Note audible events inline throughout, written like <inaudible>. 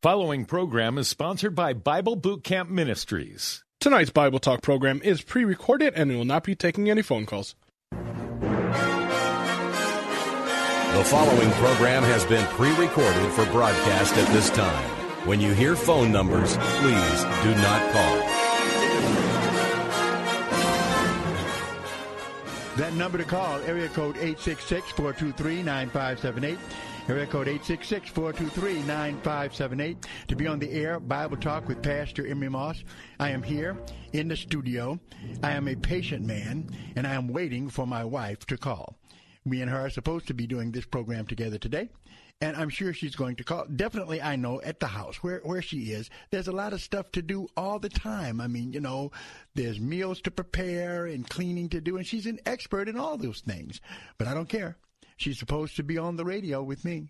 Following program is sponsored by Bible Boot Camp Ministries. Tonight's Bible Talk program is pre recorded and we will not be taking any phone calls. The following program has been pre recorded for broadcast at this time. When you hear phone numbers, please do not call. That number to call, area code 866-423-9578. Area code 866-423-9578. To be on the air, Bible Talk with Pastor Emery Moss. I am here in the studio. I am a patient man, and I am waiting for my wife to call. Me and her are supposed to be doing this program together today and I'm sure she's going to call. Definitely, I know at the house where where she is, there's a lot of stuff to do all the time. I mean, you know, there's meals to prepare and cleaning to do, and she's an expert in all those things. But I don't care. She's supposed to be on the radio with me.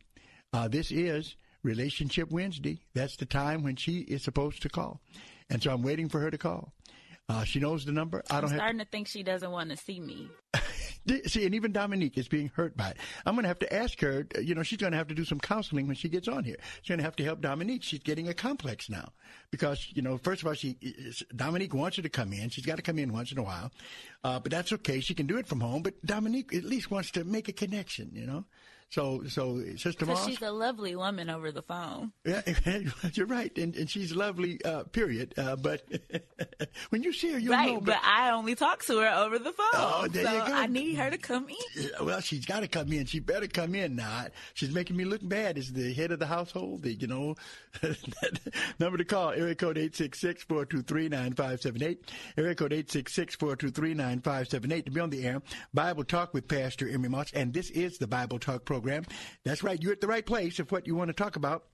Uh, this is Relationship Wednesday. That's the time when she is supposed to call, and so I'm waiting for her to call. Uh, she knows the number. I don't I'm have. starting to think she doesn't want to see me. <laughs> See, and even Dominique is being hurt by it. I'm going to have to ask her, you know, she's going to have to do some counseling when she gets on here. She's going to have to help Dominique. She's getting a complex now because, you know, first of all, she, Dominique wants her to come in. She's got to come in once in a while. Uh, but that's okay. She can do it from home. But Dominique at least wants to make a connection, you know? So, so Sister Moss. she's a lovely woman over the phone. Yeah, <laughs> you're right, and, and she's lovely. Uh, period. Uh, but <laughs> when you see her, you'll right, know. but I only talk to her over the phone. Oh, there so you go. I need her to come in. Well, she's got to come in. She better come in now. She's making me look bad as the head of the household. The, you know, <laughs> number to call, area code 866-423-9578. Area code 866-423-9578 to be on the air. Bible Talk with Pastor Emery Moss. And this is the Bible Talk program. That's right. You're at the right place if what you want to talk about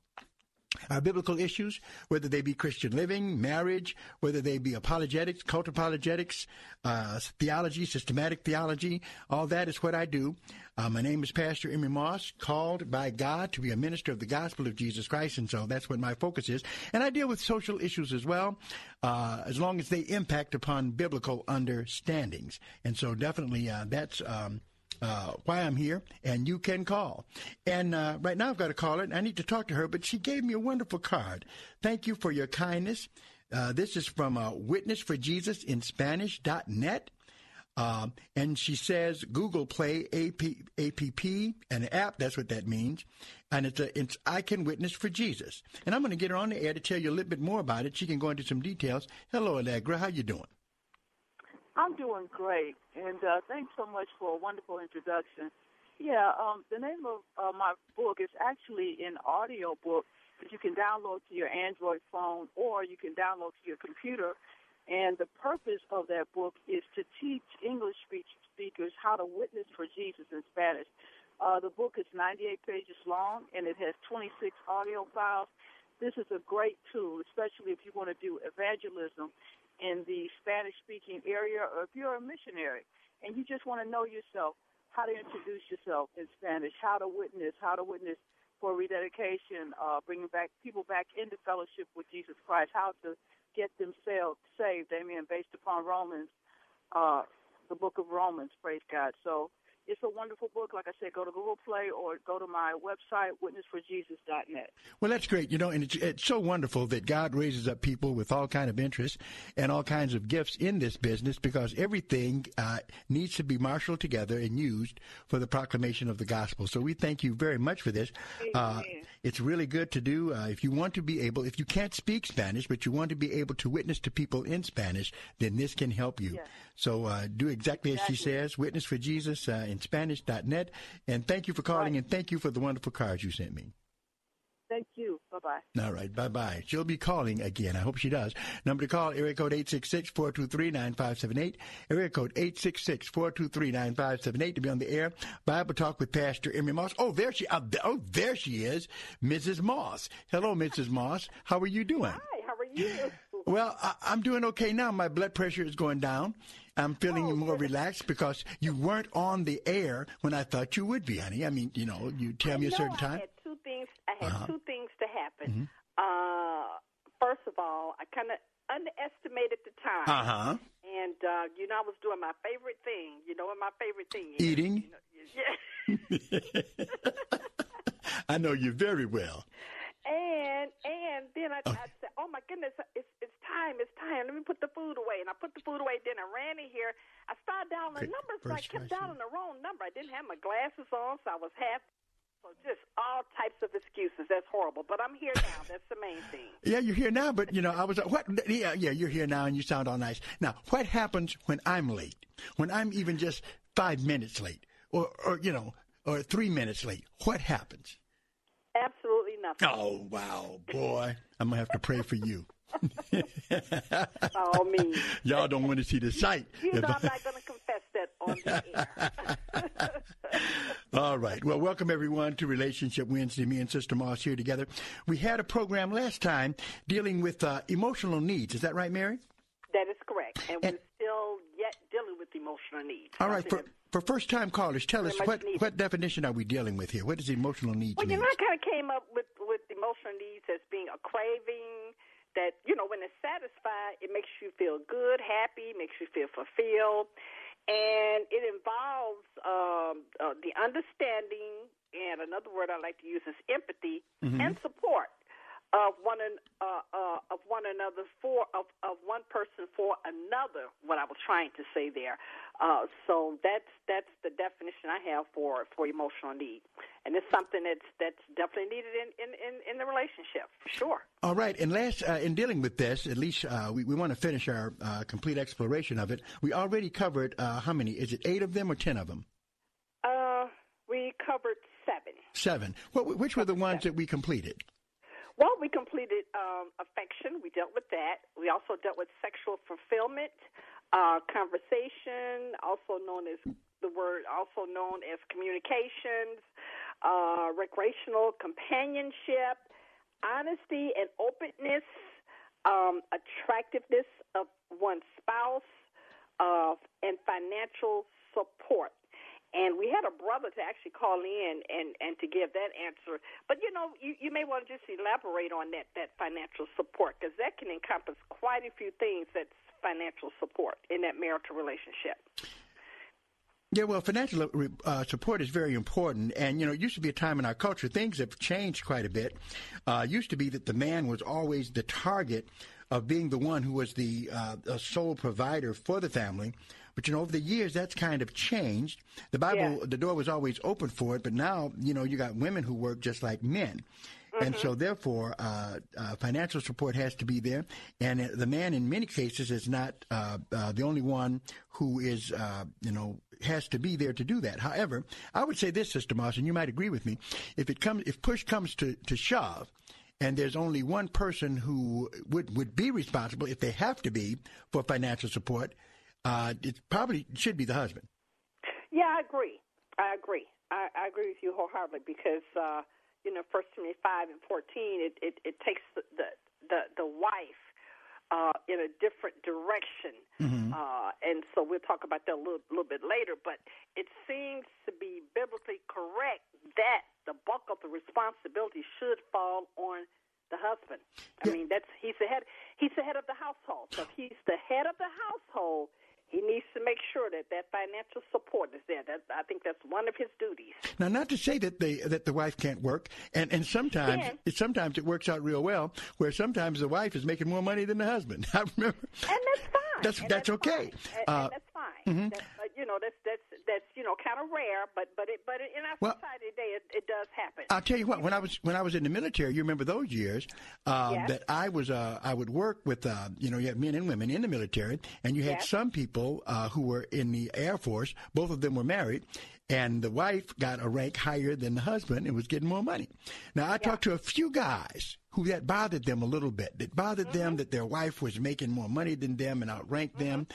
our biblical issues, whether they be Christian living, marriage, whether they be apologetics, cult apologetics, uh, theology, systematic theology, all that is what I do. Uh, my name is Pastor Emery Moss, called by God to be a minister of the gospel of Jesus Christ, and so that's what my focus is. And I deal with social issues as well, uh, as long as they impact upon biblical understandings. And so definitely uh, that's. Um, uh, why I'm here, and you can call. And uh, right now I've got a caller, and I need to talk to her, but she gave me a wonderful card. Thank you for your kindness. Uh, this is from uh, Witness for Jesus in Spanish.net. Um, and she says Google Play AP, APP, an app, that's what that means. And it's, a, it's I Can Witness for Jesus. And I'm going to get her on the air to tell you a little bit more about it. She can go into some details. Hello, Allegra. How you doing? I'm doing great, and uh, thanks so much for a wonderful introduction. Yeah, um, the name of uh, my book is actually an audio book that you can download to your Android phone or you can download to your computer. And the purpose of that book is to teach English speakers how to witness for Jesus in Spanish. Uh, the book is 98 pages long and it has 26 audio files. This is a great tool, especially if you want to do evangelism in the Spanish speaking area or if you're a missionary and you just want to know yourself, how to introduce yourself in Spanish, how to witness, how to witness for rededication, uh, bringing back people back into fellowship with Jesus Christ, how to get themselves saved. Amen. Based upon Romans, uh, the book of Romans. Praise God. So it's a wonderful book. Like I said, go to Google Play or go to my website, witnessforjesus.net. Well, that's great. You know, and it's, it's so wonderful that God raises up people with all kind of interests and all kinds of gifts in this business because everything uh, needs to be marshaled together and used for the proclamation of the gospel. So we thank you very much for this. Uh, it's really good to do. Uh, if you want to be able, if you can't speak Spanish, but you want to be able to witness to people in Spanish, then this can help you. So uh, do exactly, as she says, Witness for Jesus uh, in Spanish.net. And thank you for calling and thank you for the wonderful cards you sent me. Thank you. Bye bye. All right, bye bye. She'll be calling again. I hope she does. Number to call, area code 866-423-9578. Area code 866-423-9578 to be on the air. Bible Talk with Pastor Emery Moss. Oh, there she, oh, oh, there she is, Mrs. Moss. Hello, Mrs. Moss. How are you doing? Hi, how are you? Well, I, I'm doing okay now. My blood pressure is going down. I'm feeling Oh, more relaxed because you weren't on the air when I thought you would be, honey. I mean, you know, you tell me a certain time. I had two things. I had Uh-huh. two things to happen. Mhm. Uh, first of all, I kind of underestimated the time. Uh huh. And uh, you know, I was doing my favorite thing. You know what my favorite thing is? Eating. Yeah. <laughs> <laughs> I know you very well. And and then I, I said, "Oh my goodness, it's it's time, it's time. Let me put the food away." And I put the food away. Then I ran in here. I started the Okay, numbers, but I kept down the wrong number. I didn't have my glasses on, so I was half. So just all types of excuses. That's horrible. But I'm here now. <laughs> That's the main thing. Yeah, you're here now, but you know, I was uh, what? Yeah, yeah, you're here now, and you sound all nice. Now, what happens when I'm late? When I'm even just five minutes late, or, or you know, or three minutes late? What happens? Nothing. Oh wow, boy, I'm gonna have to pray for you. <laughs> Oh me. <laughs> Y'all don't want to see the sight. You know I'm not going to confess that on the air. <laughs> All right. Well, welcome everyone to Relationship Wednesday. Me and Sister Moss here together. We had a program last time dealing with uh, emotional needs. Is that right, Mary? That is correct, and, we're still yet dealing with emotional needs. All right. For, for first time callers, tell us what, needed. what definition are we dealing with here? What does emotional needs Well, you mean? know, I kind of came up with with emotional needs as being a craving that you know when it's satisfied, it makes you feel good, happy, makes you feel fulfilled, and it involves um, uh, the understanding and another word I like to use is empathy Mhm. and support of one an, uh, uh, of one another for of of one person for another. What I was trying to say there. Uh, so that's that's the definition I have for for emotional need, and it's something that's that's definitely needed in in in, in the relationship. for Sure. All right, and last uh, in dealing with this, at least uh, we, we want to finish our uh, complete exploration of it. We already covered uh, how many? Is it eight of them or ten of them? Uh, we covered seven. Seven. What, which were the ones that we completed? Well, we completed um, affection. We dealt with that. We also dealt with sexual fulfillment, uh, conversation, also known as the word, also known as communications, uh, recreational companionship, honesty and openness, um, attractiveness of one's spouse, uh, and financial support. And we had a brother to actually call in and, and to give that answer. But you know, you, you may want to just elaborate on that that financial support because that can encompass quite a few things. That's financial support in that marital relationship. Yeah, well, financial uh, support is very important, and you know, it used to be a time in our culture things have changed quite a bit. Uh, used to be that the man was always the target of being the one who was the uh, sole provider for the family. But you know, over the years, that's kind of changed. The Bible, the door was always open for it, but now you know, you got women who work just like men. And so, therefore, uh, uh, financial support has to be there. And the man, in many cases, is not uh, uh, the only one who is, uh, you know, has to be there to do that. However, I would say this, Sister Moss, and you might agree with me: if it comes, if push comes to to shove, and there's only one person who would would be responsible, if they have to be, for financial support, uh, it probably should be the husband. Yeah, I agree. I agree. I, I agree with you wholeheartedly because uh, you know, First Timothy five and fourteen, it, it, it takes the, the the the wife uh, in a different direction. Mm-hmm. Uh, and so we'll talk about that a little, little bit later. But it seems to be biblically correct that the bulk of the responsibility should fall on the husband. I mean, that's he's the head. He's the head of the household. So if he's the head of the household, he needs to make sure that that financial support is there. That I think that's one of his duties. Now, not to say that the that the wife can't work, and and sometimes it, sometimes it works out real well, where sometimes the wife is making more money than the husband. <laughs> I remember. And that's fine. That's And that's, okay. And, Uh, and that's fine. mhm. That's, uh, you know, that's that's that's you know kind of rare, but but it but in our Well- society today, it, it does happen. I'll tell you what. When I was when I was in the military, you remember those years um, Yes. that I was uh, I would work with uh, you know you have men and women in the military, and you had Yes. some people uh, who were in the Air Force. Both of them were married, and the wife got a rank higher than the husband and was getting more money. Now I talked to a few guys who that bothered them a little bit. That bothered Mm-hmm. them that their wife was making more money than them and outranked them.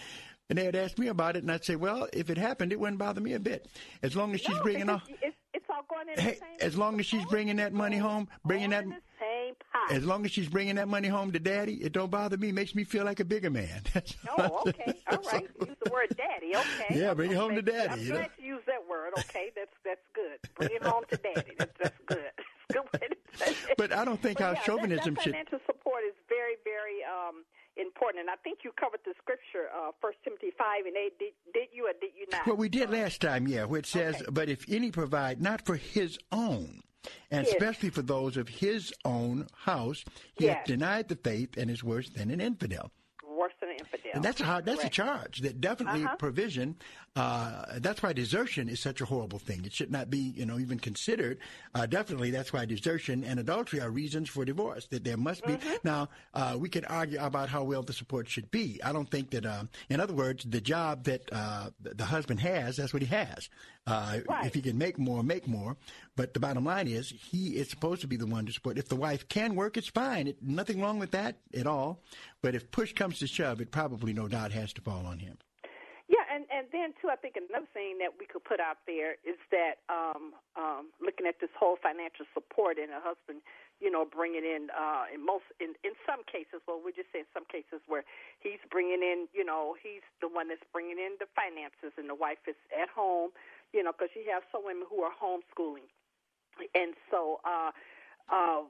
And they would ask me about it, and I'd say, "Well, if it happened, it wouldn't bother me a bit, as long as she's no, bringing off." it's, it's all going in the Hey, same. as long as she's bringing that money home, bringing that, in the same pot. as long as she's bringing that money home to daddy, it don't bother me. Makes me feel like a bigger man. <laughs> Oh, okay, all right. <laughs> Use the word daddy. Okay. Yeah, bring it home to daddy, I'm you know. glad you use that word. Okay, that's that's good. Bring it home to daddy. That's that's good. It's good way to say it. But I don't think But how yeah, chauvinism should. financial support is very, very um, important, and I think you covered the scripture, uh, First Timothy five and eight. Did, did you or did you not? Well, we did last time, yeah, where it says, "But if any provide not for his own, and Yes. especially for those of his own house, he Yes. hath denied the faith and is worse than an infidel." Worse than an infidel. And that's a hard, that's Correct. a charge. That definitely Uh-huh. provision. Uh, that's why desertion is such a horrible thing. It should not be, you know, even considered. Uh, definitely, that's why desertion and adultery are reasons for divorce. That there must be. Mm-hmm. Now, uh, we can argue about how well the support should be. I don't think that. Uh, in other words, the job that uh, the husband has, that's what he has. Uh, If he can make more, make more. But the bottom line is, he is supposed to be the one to support. If the wife can work, it's fine. It, nothing wrong with that at all. But if push comes to shove, it probably no doubt has to fall on him. Yeah, and and then too, I think another thing that we could put out there is that um, um, looking at this whole financial support and a husband, you know, bringing in uh, in most in in some cases, well, we just say in some cases where he's bringing in, you know, he's the one that's bringing in the finances, and the wife is at home, you know, because you have some women who are homeschooling, and so. uh uh,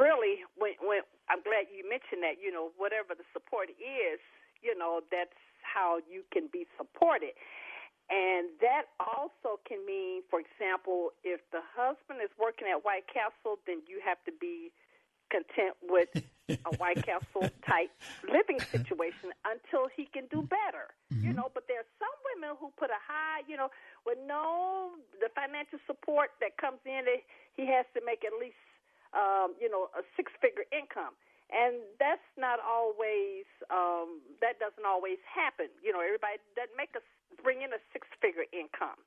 really, when, when I'm glad you mentioned that, you know, whatever the support is, you know, that's how you can be supported. And that also can mean, for example, if the husband is working at White Castle, then you have to be content with a <laughs> White Castle type living situation until he can do better. You know, but there are some women who put a high, you know, with no the financial support that comes in, he has to make at least, um, you know, a six figure income. And that's not always, um, that doesn't always happen. You know, everybody doesn't make a, bring in a six figure income.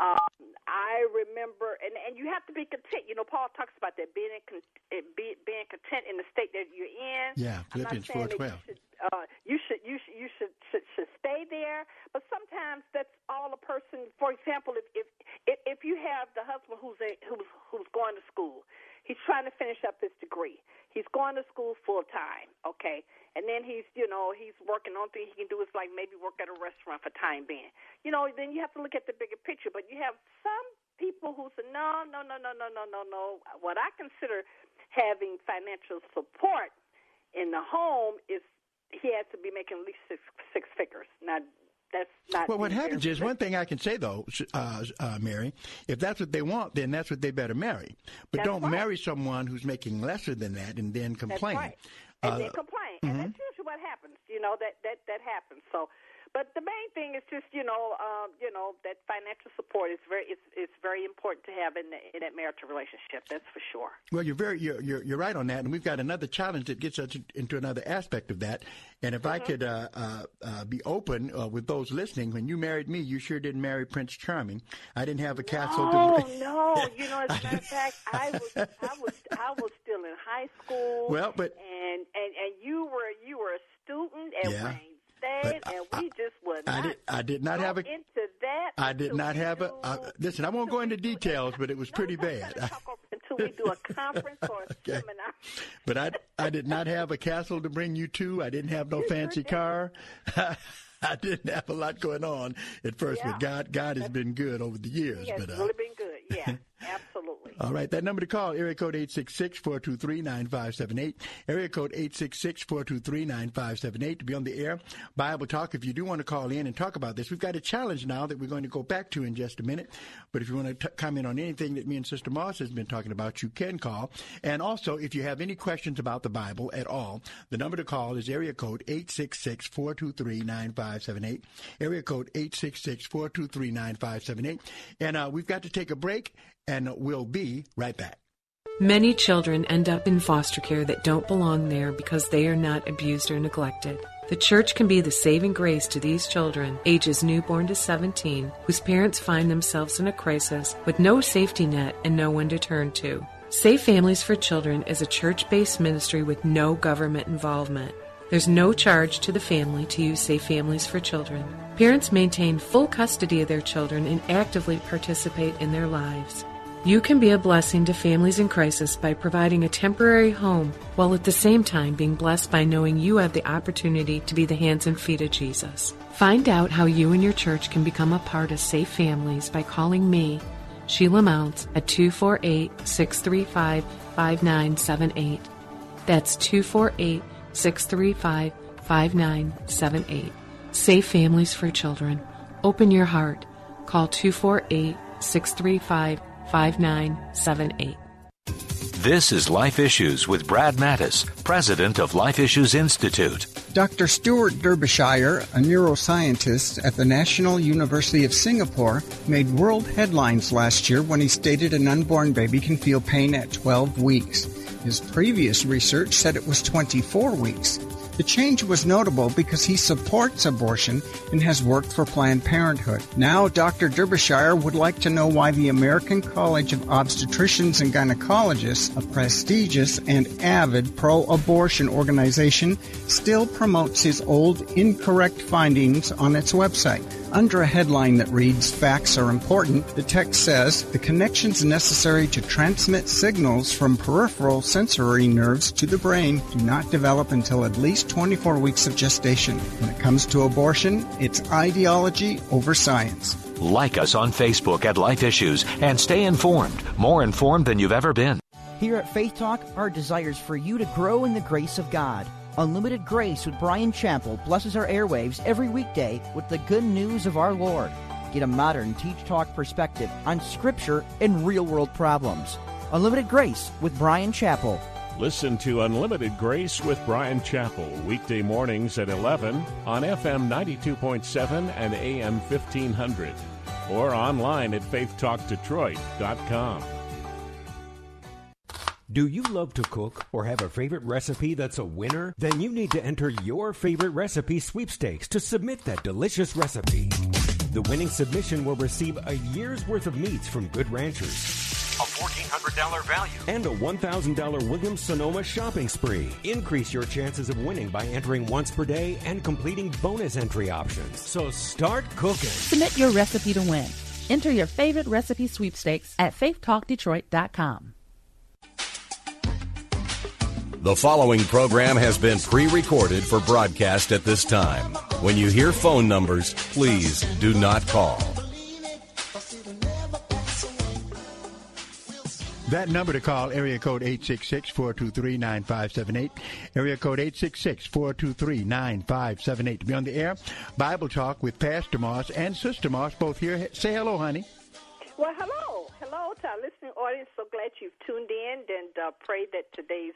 Um, I remember, and and you have to be content. You know, Paul talks about that being in, con- eh, be, being content in the state that you're in. Yeah, Philippians 4:12. You should, uh, you should you should you should, should should stay there, but sometimes that's all a person. For example, if if if, if you have the husband who's a, who's who's going to school, he's trying to finish up his degree. He's going to school full time, okay, and then he's you know he's working on things he can do is like maybe work at a restaurant for time being. You know, then you have to look at the bigger picture. But you have some people who say no, no, no, no, no, no, no, no. What I consider having financial support in the home is he has to be making at least six six figures. Now that's not. Well, what happens is one thing I can say though, uh, uh, Mary, if that's what they want, then that's what they better marry. But That's don't right. marry someone who's making lesser than that and then complain. That's right. And Uh, then complain, and that's usually what happens. You know that that that happens. So, but the main thing is just you know um, you know that financial support is very it's it's very important to have in the, in that marital relationship. That's for sure. Well, you're very you're, you're you're right on that, and we've got another challenge that gets us into another aspect of that. And if I Mm-hmm. could uh, uh, uh, be open uh, with those listening, when you married me, you sure didn't marry Prince Charming. I didn't have a castle. Oh to... no! You know, as a matter of fact, I was I was I was still in high school. Well, but- and and and you were you were a student at Yeah. Wayne And we just would I not did. I did not have a. into that. I did not have a. Uh, listen, I won't go into details, but it was <laughs> pretty bad. until we do a conference or a <laughs> Okay. seminar. but I I did not have a castle to bring you to. I didn't have no fancy car. <laughs> I didn't have a lot going on at first, Yeah. but God God has been good over the years. Yes, but uh, really been good. Yeah. All right, that number to call, area code 866-423-9578. Area code 866-423-9578 to be on the air. Bible Talk, if you do want to call in and talk about this, we've got a challenge now that we're going to go back to in just a minute. But if you want to t- comment on anything that me and Sister Moss has been talking about, you can call. And also, if you have any questions about the Bible at all, the number to call is area code 866-423-9578. Area code 866-423-9578. And uh, we've got to take a break, and we'll be right back. Many children end up in foster care that don't belong there because they are not abused or neglected. The church can be the saving grace to these children, ages newborn to 17, whose parents find themselves in a crisis with no safety net and no one to turn to. Safe Families for Children is a church based ministry with no government involvement. There's no charge to the family to use Safe Families for Children. Parents maintain full custody of their children and actively participate in their lives. You can be a blessing to families in crisis by providing a temporary home while at the same time being blessed by knowing you have the opportunity to be the hands and feet of Jesus. Find out how you and your church can become a part of Safe Families by calling me, Sheila Mounts, at 248 635 5978. That's 248 635 5978. Safe Families for Children. Open your heart. Call 248 635 5978. This is Life Issues with Brad Mattes, president of Life Issues Institute. Dr. Stuart Derbyshire, a neuroscientist at the National University of Singapore, made world headlines last year when he stated an unborn baby can feel pain at 12 weeks. His previous research said it was 24 weeks. The change was notable because he supports abortion and has worked for Planned Parenthood. Now, Dr. Derbyshire would like to know why the American College of Obstetricians and Gynecologists, a prestigious and avid pro abortion organization, still promotes his old incorrect findings on its website. Under a headline that reads, Facts are important, the text says, The connections necessary to transmit signals from peripheral sensory nerves to the brain do not develop until at least 24 weeks of gestation. When it comes to abortion, it's ideology over science. Like us on Facebook at Life Issues and stay informed, more informed than you've ever been. Here at Faith Talk, our desire is for you to grow in the grace of God. Unlimited Grace with Bryan Chapell blesses our airwaves every weekday with the good news of our Lord. Get a modern teach talk perspective on scripture and real world problems. Unlimited Grace with Bryan Chapell. Listen to Unlimited Grace with Bryan Chapell weekday mornings at 11 on FM 92.7 and AM 1500 or online at faithtalkdetroit.com. Do you love to cook or have a favorite recipe that's a winner? Then you need to enter your favorite recipe sweepstakes to submit that delicious recipe. The winning submission will receive a year's worth of meats from Good Ranchers, A $1,400 value. and a $1,000 Williams Sonoma shopping spree. Increase your chances of winning by entering once per day and completing bonus entry options. So start cooking. Submit your recipe to win. Enter your favorite recipe sweepstakes at faithtalkdetroit.com. The following program has been pre recorded for broadcast at this time. When you hear phone numbers, please do not call. That number to call, area code 866-423-9578. Area code 866-423-9578. To be on the air, Bible Talk with Pastor Moss and Sister Moss, both here. Say hello, honey. Well, hello. Hello to our listening audience. So glad you've tuned in and uh, pray that today's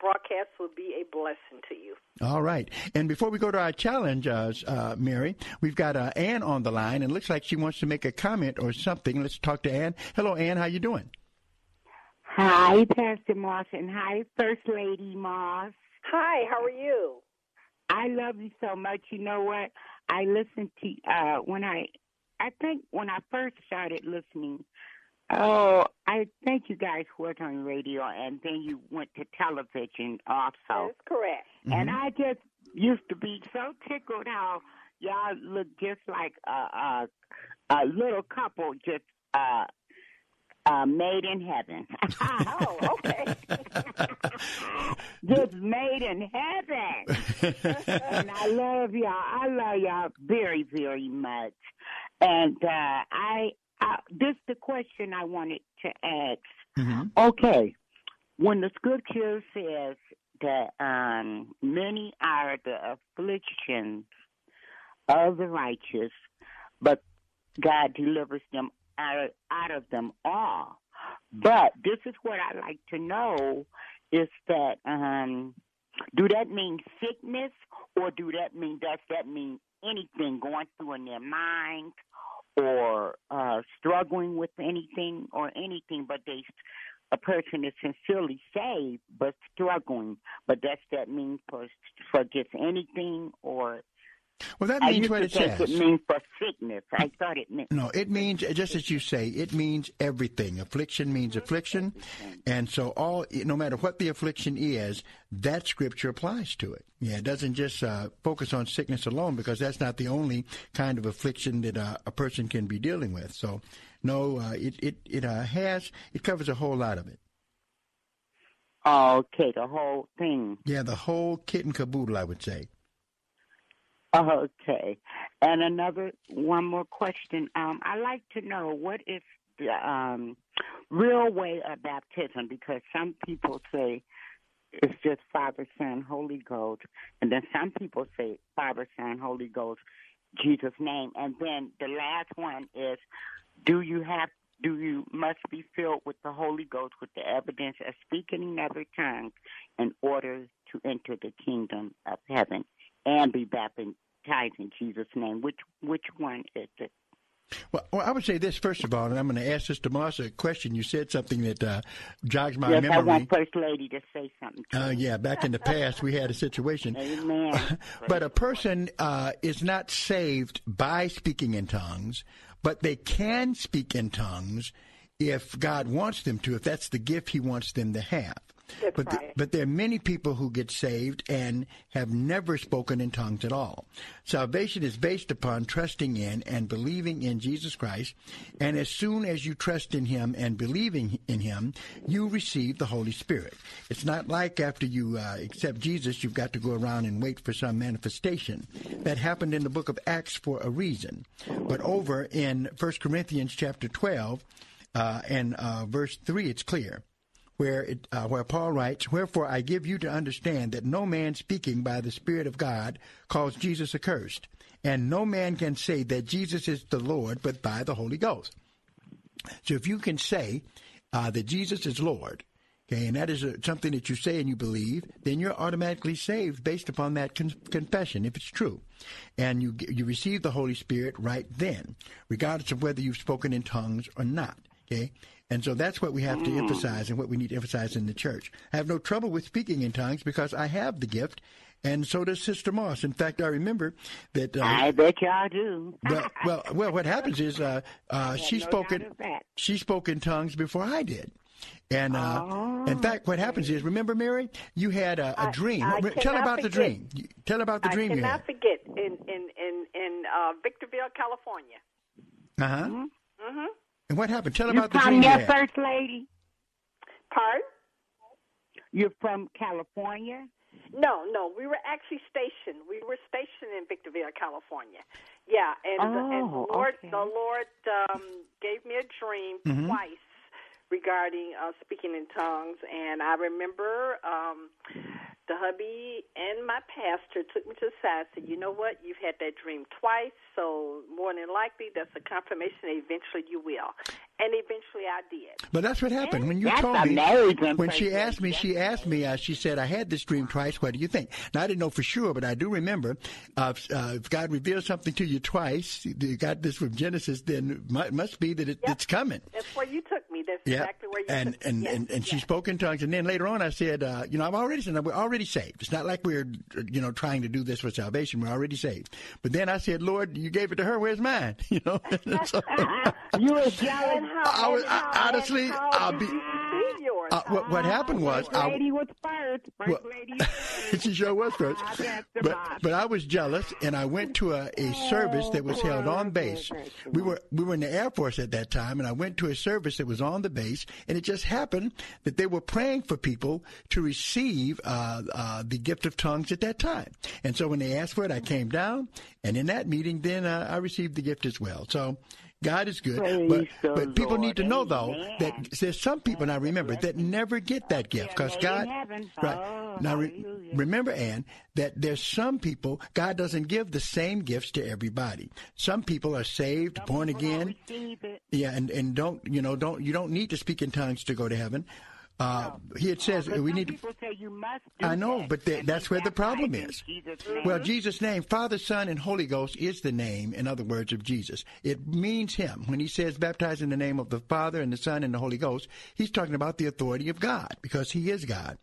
broadcast will be a blessing to you. All right. And before we go to our challenge, uh, uh, Mary, we've got uh, Ann on the line, and it looks like she wants to make a comment or something. Let's talk to Ann. Hello, Ann. How you doing? Hi, Pastor Moss, and hi, First Lady Moss. Hi, how are you? I love you so much. You know what? I listened to uh when I I think when I first started listening, oh, I think you guys worked on radio and then you went to television also. That's correct. And I just used to be so tickled how y'all look just like a a, a little couple just uh uh, made in heaven. <laughs> oh, okay. <laughs> just made in heaven. <laughs> and I love y'all. I love y'all very, very much. And uh, I, I, this the question I wanted to ask. Mm-hmm. Okay, when the scripture says that um, many are the afflictions of the righteous, but God delivers them out, out of them all. But this is what I like to know is that um, do that mean sickness or do that mean does that mean anything going through in their mind or uh, struggling with anything or anything, but they a person is sincerely saved but struggling. But does that mean for for just anything or Well, that means what it says. It means for sickness. I thought it meant No, it means just as you say. It means everything. Affliction means affliction, and so all, no matter what the affliction is, that scripture applies to it. Yeah, it doesn't just uh, focus on sickness alone because that's not the only kind of affliction that uh, a person can be dealing with. So, no, uh, it it it uh, has it covers a whole lot of it. okay, the whole thing. Yeah, the whole kit and caboodle, I would say. Okay. And another one more question. Um, I like to know what is the um, real way of baptism because some people say it's just Father, Son, Holy Ghost, and then some people say Father, Son, Holy Ghost, Jesus' name, and then the last one is, do you have do you must be filled with the Holy Ghost with the evidence of speaking in other tongues in order to enter the kingdom of heaven and be baptized in Jesus' name? Which which one is it? Well, well, I would say this first of all, and I'm going to ask Sister Moss a question. You said something that uh, jogs my yes, I want First Lady to say something. Uh, yeah, back in the past, we had a situation. Amen. <laughs> but a person uh, is not saved by speaking in tongues, but they can speak in tongues if God wants them to, if that's the gift He wants them to have. That's but, right. but there are many people who get saved and have never spoken in tongues at all. Salvation is based upon trusting in and believing in Jesus Christ. And as soon as you trust in Him and believing in Him, you receive the Holy Spirit. It's not like after you uh, accept Jesus, you've got to go around and wait for some manifestation. That happened in the book of Acts for a reason. But over in 1 Corinthians chapter 12 uh, and uh, verse 3, it's clear where it, uh, where Paul writes, "Wherefore I give you to understand that no man speaking by the Spirit of God calls Jesus accursed, and no man can say that Jesus is the Lord but by the Holy Ghost." So if you can say uh, that Jesus is Lord, okay, and that is uh something that you say and you believe, then you're automatically saved based upon that con- confession, if it's true, and you you receive the Holy Spirit right then, regardless of whether you've spoken in tongues or not. Okay. And so that's what we have to Mm. emphasize and what we need to emphasize in the church. I have no trouble with speaking in tongues because I have the gift, and so does Sister Moss. In fact, I remember that. Uh, I bet y'all do. well, well, well, what happens is uh, uh, she no spoke in she spoke in tongues before I did. And uh, Oh, in fact, what happens is, remember, Mary, you had a, a I- dream. I Tell about the dream. Tell about the I dream you cannot forget in in in in uh, Victorville, California. Uh huh. Mm-hmm. And what happened? Tell You about the from dream you there, had. First Lady? Pardon? You're from California? No, no, we were actually stationed. We were stationed in Victorville, California. Yeah, and, the, and the Oh, Lord, okay. the Lord um, gave me a dream Mhm. twice regarding uh, speaking in tongues, and I remember um, the hubby and my pastor took me to the side and said, "You know what? You've had that dream twice, so more than likely that's a confirmation eventually you will." And eventually I did. But that's what happened when you told me. When she asked me, she asked me. Uh, she said, "I had this dream twice. What do you think?" Now I didn't know for sure, but I do remember. Uh, if, uh, if God reveals something to you twice, you got this from Genesis, then it must be that it, it's coming. That's where you took me. That's Yeah, exactly where you and took and, Yes, and and she spoke in tongues, and then later on, I said, uh, you know, I'm already said we're already saved. It's not like we're you know trying to do this for salvation. We're already saved. But then I said, Lord, you gave it to her. Where's mine? <laughs> You know. <laughs> So- you was <laughs> yelling I was I, honestly, How I'll did be. Uh, what, what happened was First I, was first. Well- lady. <laughs> she sure was first. But boss. but I was jealous, and I went to a, a service that was held on base. We were we were in the Air Force at that time, and I went to a service that was on the base, and it just happened that they were praying for people to receive uh, uh, the gift of tongues at that time. And so when they asked for it, I came down, and in that meeting, then uh, I received the gift as well. So. God is good, Praise but but people Lord. need to know though Amen. that there's some people now remember that never get that gift because God heaven. right Oh, now re- remember Ann, that there's some people God doesn't give the same gifts to everybody. Some people are saved, born again, yeah, and and don't you know don't you don't need to speak in tongues to go to heaven. Uh, Here it says we need to. people say you must do I know, that. but th- that's where the problem is. Jesus' Well, Jesus' name, Father, Son, and Holy Ghost is the name, in other words, of Jesus. It means Him. When He says baptize in the name of the Father and the Son and the Holy Ghost, He's talking about the authority of God because He is God.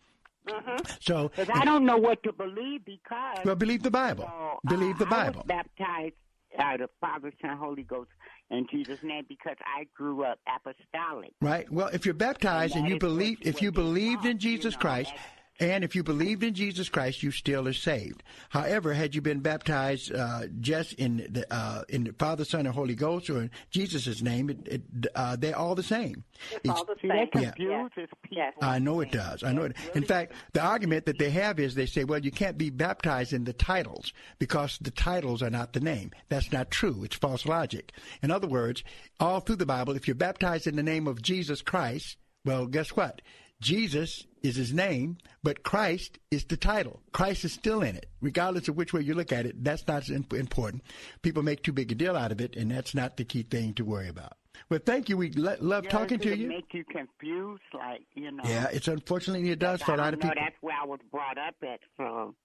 So, Because I don't know what to believe because. well, believe the Bible. So, Believe the uh, Bible. baptized out of Father, Son, Holy Ghost in Jesus' name because I grew up apostolic. Right. Well, if you're baptized and, And you believe, if you believed in Jesus you know, Christ, and if you believed in Jesus Christ, you still are saved. However, had you been baptized uh, just in the uh, in the Father, Son, and Holy Ghost, or in Jesus' name, it, it, uh, they're all the same. It's all the same. that Yeah. confuses people. I know it does. I know it. In fact, the argument that they have is they say, well, you can't be baptized in the titles because the titles are not the name. That's not true. It's false logic. In other words, all through the Bible, if you're baptized in the name of Jesus Christ, well, guess what? Jesus is his name, but Christ is the title. Christ is still in it, regardless of which way you look at it. That's not im- important. People make too big a deal out of it, and that's not the key thing to worry about. Well, thank you. We lo- love Yeah, talking to you. Make you confused, like you know. Yeah, it's unfortunately it does for a lot of know people. That's where I was brought up at. So.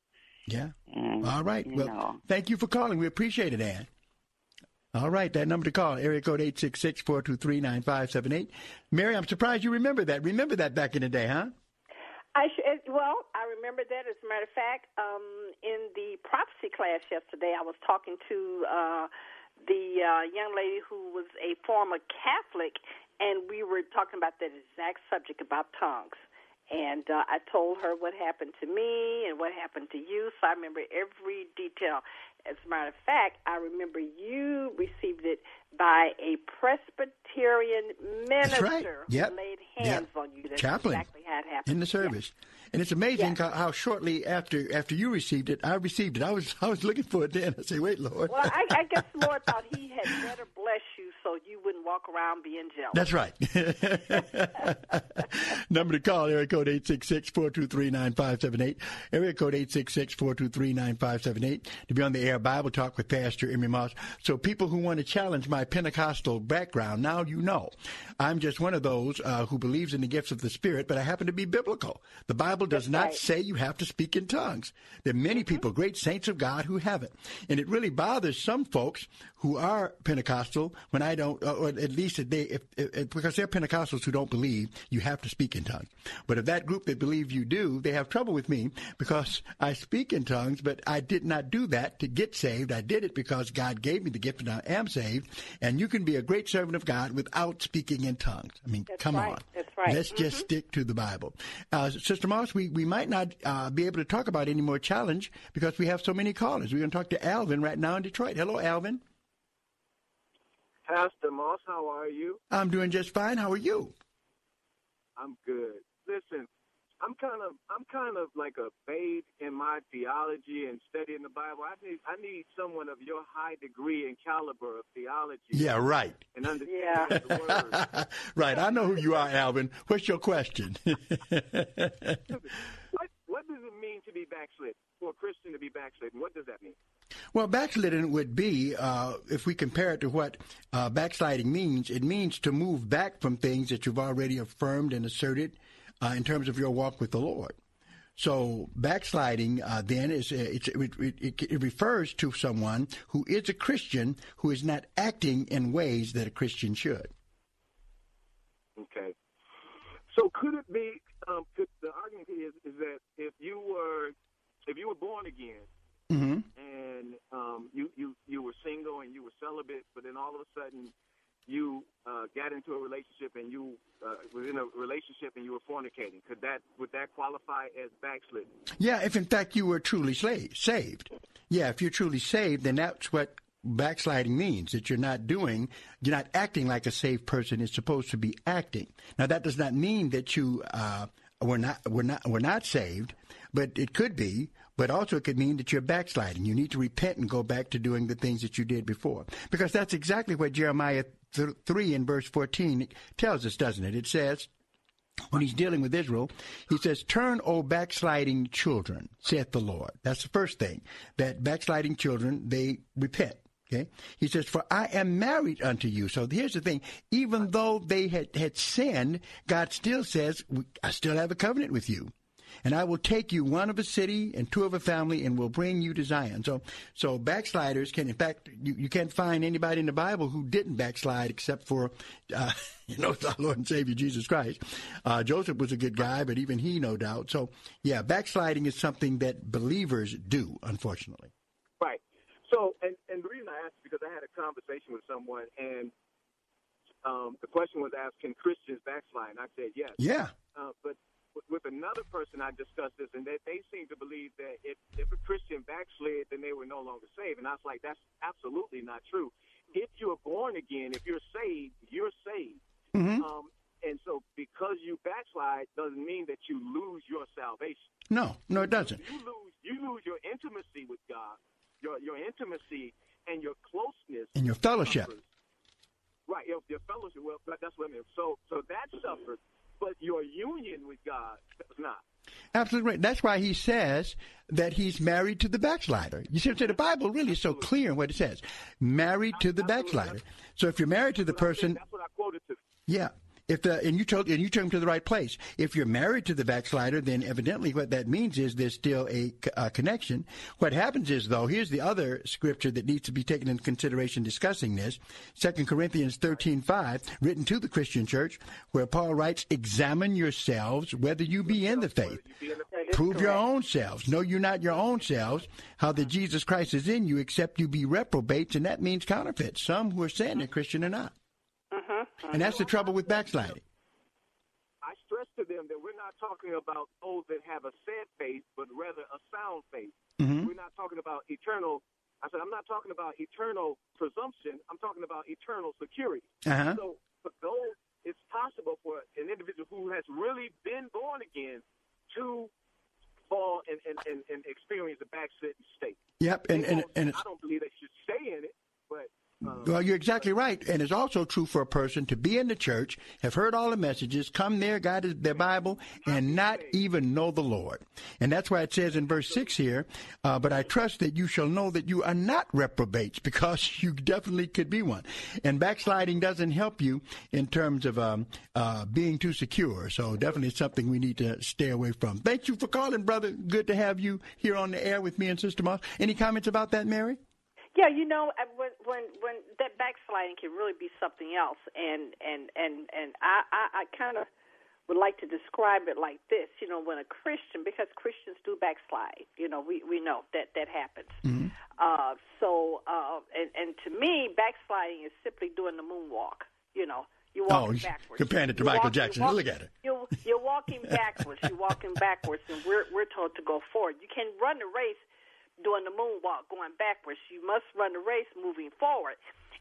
Yeah. And, All right. Well, know. thank you for calling. We appreciate it, Ann. All right, that number to call, area code 866-423-9578. Mary, I'm surprised you remember that. Remember that back in the day, huh? I sh- well, I remember that. As a matter of fact, um, in the prophecy class yesterday, I was talking to uh, the uh, young lady who was a former Catholic, and we were talking about that exact subject about tongues. And uh, I told her what happened to me and what happened to you, so I remember every detail. As a matter of fact, I remember you received it by a Presbyterian minister right. Yep. who laid Yep. hands on you. That's Chaplain. exactly how it happened. In the service. And it's amazing how, how shortly after after you received it, I received it. I was <laughs> I was looking for it then. I say, wait, Lord. Well, I, I guess the Lord <laughs> thought He had better bless you so you wouldn't walk around being jealous. That's right. <laughs> Number to call, area code 866-423-9578. Area code 866-423-9578 to be on the air Bible Talk with Pastor Emery Moss. So people who want to challenge my Pentecostal background, now you know. I'm just one of those uh, who believes in the gifts of the Spirit, but I happen to be biblical. The Bible does not right. say you have to speak in tongues. There are many people, great saints of God, who haven't. And it really bothers some folks who are Pentecostal when I don't, or at least if they, if, if, because they're Pentecostals who don't believe you have to speak in tongues. But if that group that believe you do, they have trouble with me because I speak in tongues, but I did not do that to get saved. I did it because God gave me the gift and I am saved. And you can be a great servant of God without speaking in tongues. I mean, That's come right. on. That's right. Let's just Mhm. stick to the Bible. Uh, Sister Moss, we, we might not uh, be able to talk about any more challenge because we have so many callers. We're going to talk to Alvin right now in Detroit. Hello, Alvin. Pastor Moss, how are you? I'm doing just fine. How are you? I'm good. Listen, I'm kind of I'm kind of like a babe in my theology and studying the Bible. I need I need someone of your high degree and caliber of theology. Yeah, right. And understanding <laughs> the word. <laughs> right. I know who you are, Alvin. What's your question? <laughs> What what does it mean to be backslid? For a Christian to be backslidden, what does that mean? Well, backsliding would be, uh, if we compare it to what uh, backsliding means, it means to move back from things that you've already affirmed and asserted uh, in terms of your walk with the Lord. So backsliding uh, then is it's, it, it, it refers to someone who is a Christian who is not acting in ways that a Christian should. Okay. So could it be? Um, could, the argument is is that if you were if you were born again Mm-hmm. and um, you, you you were single and you were celibate, but then all of a sudden you uh, got into a relationship and you uh, was in a relationship and you were fornicating. Could that would that qualify as backsliding? Yeah, if in fact you were truly slave, saved. Yeah, if you're truly saved, then that's what backsliding means that you're not doing, you're not acting like a saved person is supposed to be acting. Now that does not mean that you uh, were not were not were not saved, but it could be. But also, it could mean that you're backsliding. You need to repent and go back to doing the things that you did before, because that's exactly what Jeremiah th- three in verse fourteen tells us, doesn't it? It says when he's dealing with Israel, he says, Turn, O backsliding children, saith the Lord. That's the first thing. That backsliding children, they repent. Okay. He says, For I am married unto you. So here's the thing. Even though they had, had sinned, God still says, I still have a covenant with you. And I will take you one of a city and two of a family and will bring you to Zion. So, so backsliders can, in fact, you, you can't find anybody in the Bible who didn't backslide except for, uh, <laughs> you know, our Lord and Savior Jesus Christ. Uh, Joseph was a good guy, but even he, no doubt. So, yeah, backsliding is something that believers do, unfortunately. Right. So, and, and the reason I asked is because I had a conversation with someone, and um, the question was asked, can Christians backslide? And I said yes. Yeah. Uh, but with another person, I discussed this, and they, they seem to believe that if, if a Christian backslid, then they were no longer saved. And I was like, that's absolutely not true. If you're born again, if you're saved, you're saved. Mm-hmm. Um, and so because you backslide doesn't mean that you lose your salvation. No, no, it doesn't. You lose, you lose your intimacy with God, your, your intimacy and your closeness. And your fellowship. Suffers. Right, your, your fellowship. Well, that's what I mean. So, so that suffers but your union with God does not. Absolutely right. That's why he says that he's married to the backslider. You see, the Bible really is so clear in what it says. Married to the backslider. So if you're married to the person, that's what I quoted to. Yeah. If the, and you told and you took him to the right place. If you're married to the backslider, then evidently what that means is there's still a, a connection. What happens is though, here's the other scripture that needs to be taken into consideration discussing this. Second Corinthians thirteen five, written to the Christian church, where Paul writes, "Examine yourselves whether you be in the faith. Prove your own selves. Know you not your own selves, how that Jesus Christ is in you, except you be reprobates, and that means counterfeits. Some who are saying they're Christian are not." And that's the trouble with backsliding. I stress to them that we're not talking about those that have a sad face, but rather a sound face. Mm-hmm. We're not talking about eternal. I said, I'm not talking about eternal presumption. I'm talking about eternal security. Uh-huh. So, for those, it's possible for an individual who has really been born again to fall and, and, and, and experience a backslidden state. Yep, and, and, and I don't believe they should stay in it, but um, well, you're exactly right. And it's also true for a person to be in the church, have heard all the messages, come there, got their Bible, and not even know the Lord. And that's why it says in verse 6 here, uh, but I trust that you shall know that you are not reprobates, <laughs> because you definitely could be one. And backsliding doesn't help you in terms of um, uh, being too secure. So definitely something we need to stay away from. Thank you for calling, brother. Good to have you here on the air with me and Sister Moss. Any comments about that, Mary? Yeah, you know, when when when that backsliding can really be something else, and and and and I I, I kind of would like to describe it like this. You know, when a Christian, because Christians do backslide. You know, we we know that that happens. Mm-hmm. Uh, so, uh, and and to me, backsliding is simply doing the moonwalk. You know, you're walking oh, backwards. <laughs> comparing it to You're Michael walking- Jackson. Look at it. You're, you're walking <laughs> backwards. you're walking backwards, and we're we're told to go forward. You can run the race doing the moonwalk, going backwards. You must run the race moving forward.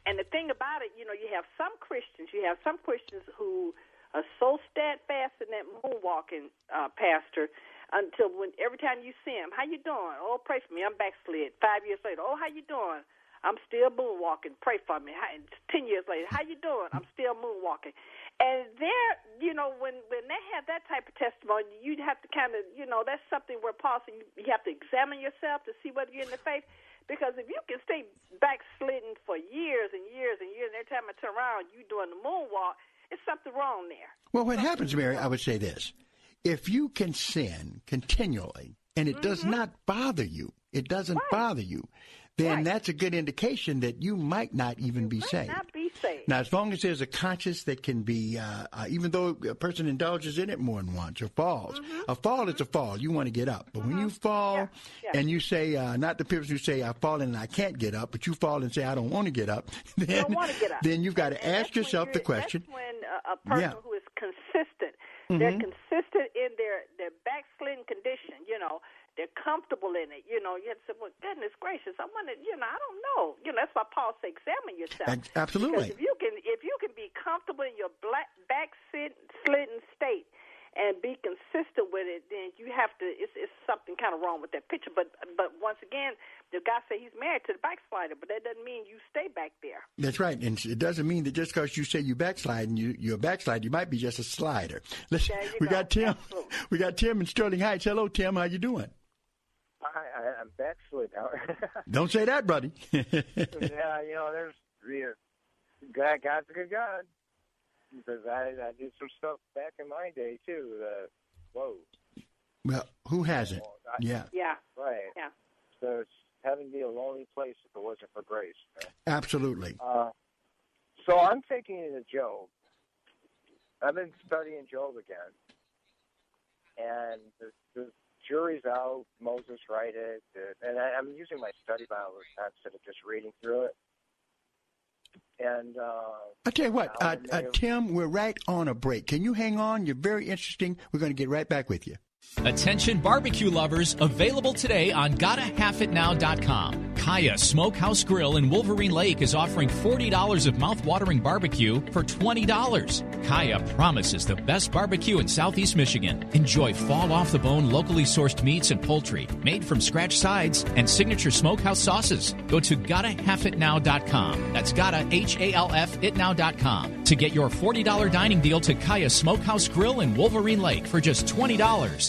And the thing about it, you know, you have some Christians, you have some Christians who are so steadfast in that moonwalking, uh, pastor, until when every time you see him, how you doing? Oh, pray for me. I'm backslid. Five years later, oh, how you doing? I'm still moonwalking. Pray for me. How, Ten years later, how you doing? I'm still moonwalking. And there, you know, when when they have that type of testimony, you'd have to kind of, you know, that's something where Paul said you, you have to examine yourself to see whether you're in the faith. Because if you can stay backslidden for years and years and years, and every time I turn around, you doing the moonwalk, it's something wrong there. Well, what happens, Mary, I would say this. If you can sin continually and it does Mm-hmm. not bother you, it doesn't bother you, then that's a good indication that you might not even be saved. Now, as long as there's a conscience that can be, uh, uh, even though a person indulges in it more than once or falls, Mm-hmm. a fall is a fall. You want to get up, but when you fall Yeah. and you say, uh, not the people who say I've fallen and I can't get up, but you fall and say I don't want to get up, <laughs> then don't want to get up. then you've got to ask yourself the question. That's when a person Yeah. who is consistent, they're Mhm. consistent in their their backslidden condition. You know, they're comfortable in it. You know, you have to say, "Well, goodness gracious, I want to." You know, I don't know. You know, that's why Paul said, "Examine yourself." Absolutely. Because if you can, if you can be comfortable in your black backslidden state. And be consistent with it, then you have to. It's, it's something kind of wrong with that picture. But but once again, the guy said he's married to the backslider, but that doesn't mean you stay back there. That's right, and it doesn't mean that just because you say you backslide and you you're a backslide, you might be just a slider. Listen, we go. got Tim. We got Tim in Sterling Heights. Hello, Tim. How you doing? I, I, I'm backslid now. <laughs> Don't say that, buddy. <laughs> yeah, you know, there's yeah, God, God's a good God because I, I did some stuff back in my day too. Uh, whoa, well, who hasn't? Yeah, Yeah. right. Yeah. So it's heaven be a lonely place if it wasn't for grace. absolutely. Uh, so I'm taking it to Job. I've been studying Job again, and the, the jury's out. Moses write it, and I, I'm using my study Bible instead of just reading through it. And uh, I tell you what, uh, uh, Tim, we're right on a break. Can you hang on? You're very interesting. We're going to get right back with you. Attention barbecue lovers, available today on GottaHalfItNow.com. Kaya Smokehouse Grill in Wolverine Lake is offering $40 of mouth-watering barbecue for $20. Kaya promises the best barbecue in Southeast Michigan. Enjoy fall off the bone locally sourced meats and poultry, made from scratch sides and signature smokehouse sauces. Go to GottaHalfItNow.com. That's Gotta H-A-L-F Itnow.com to get your $40 dining deal to Kaya Smokehouse Grill in Wolverine Lake for just $20.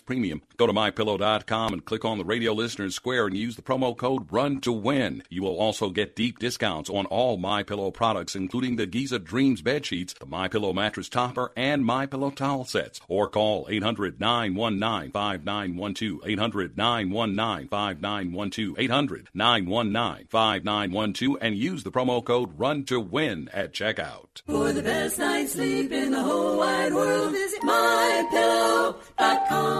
premium. Go to mypillow.com and click on the radio listeners square and use the promo code RUN to win. You will also get deep discounts on all My Pillow products, including the Giza Dreams bed sheets, the My Pillow mattress topper, and My Pillow towel sets. Or call 800 919 5912. 800 919 5912. 800 919 5912 and use the promo code RUN to win at checkout. For the best night's sleep in the whole wide world, visit mypillow.com.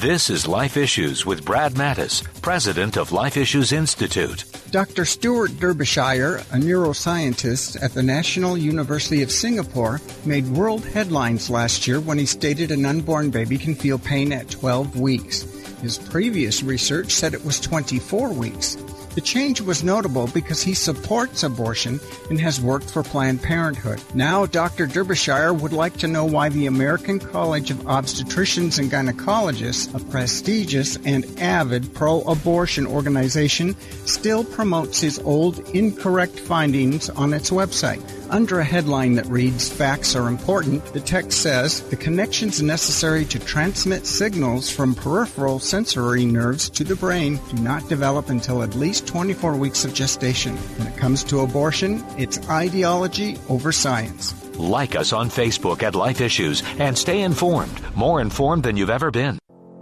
This is Life Issues with Brad Mattes, president of Life Issues Institute. Dr. Stuart Derbyshire, a neuroscientist at the National University of Singapore, made world headlines last year when he stated an unborn baby can feel pain at 12 weeks. His previous research said it was 24 weeks. The change was notable because he supports abortion and has worked for Planned Parenthood. Now, Dr. Derbyshire would like to know why the American College of Obstetricians and Gynecologists, a prestigious and avid pro abortion organization, still promotes his old incorrect findings on its website. Under a headline that reads, Facts are important, the text says, The connections necessary to transmit signals from peripheral sensory nerves to the brain do not develop until at least 24 weeks of gestation. When it comes to abortion, it's ideology over science. Like us on Facebook at Life Issues and stay informed, more informed than you've ever been.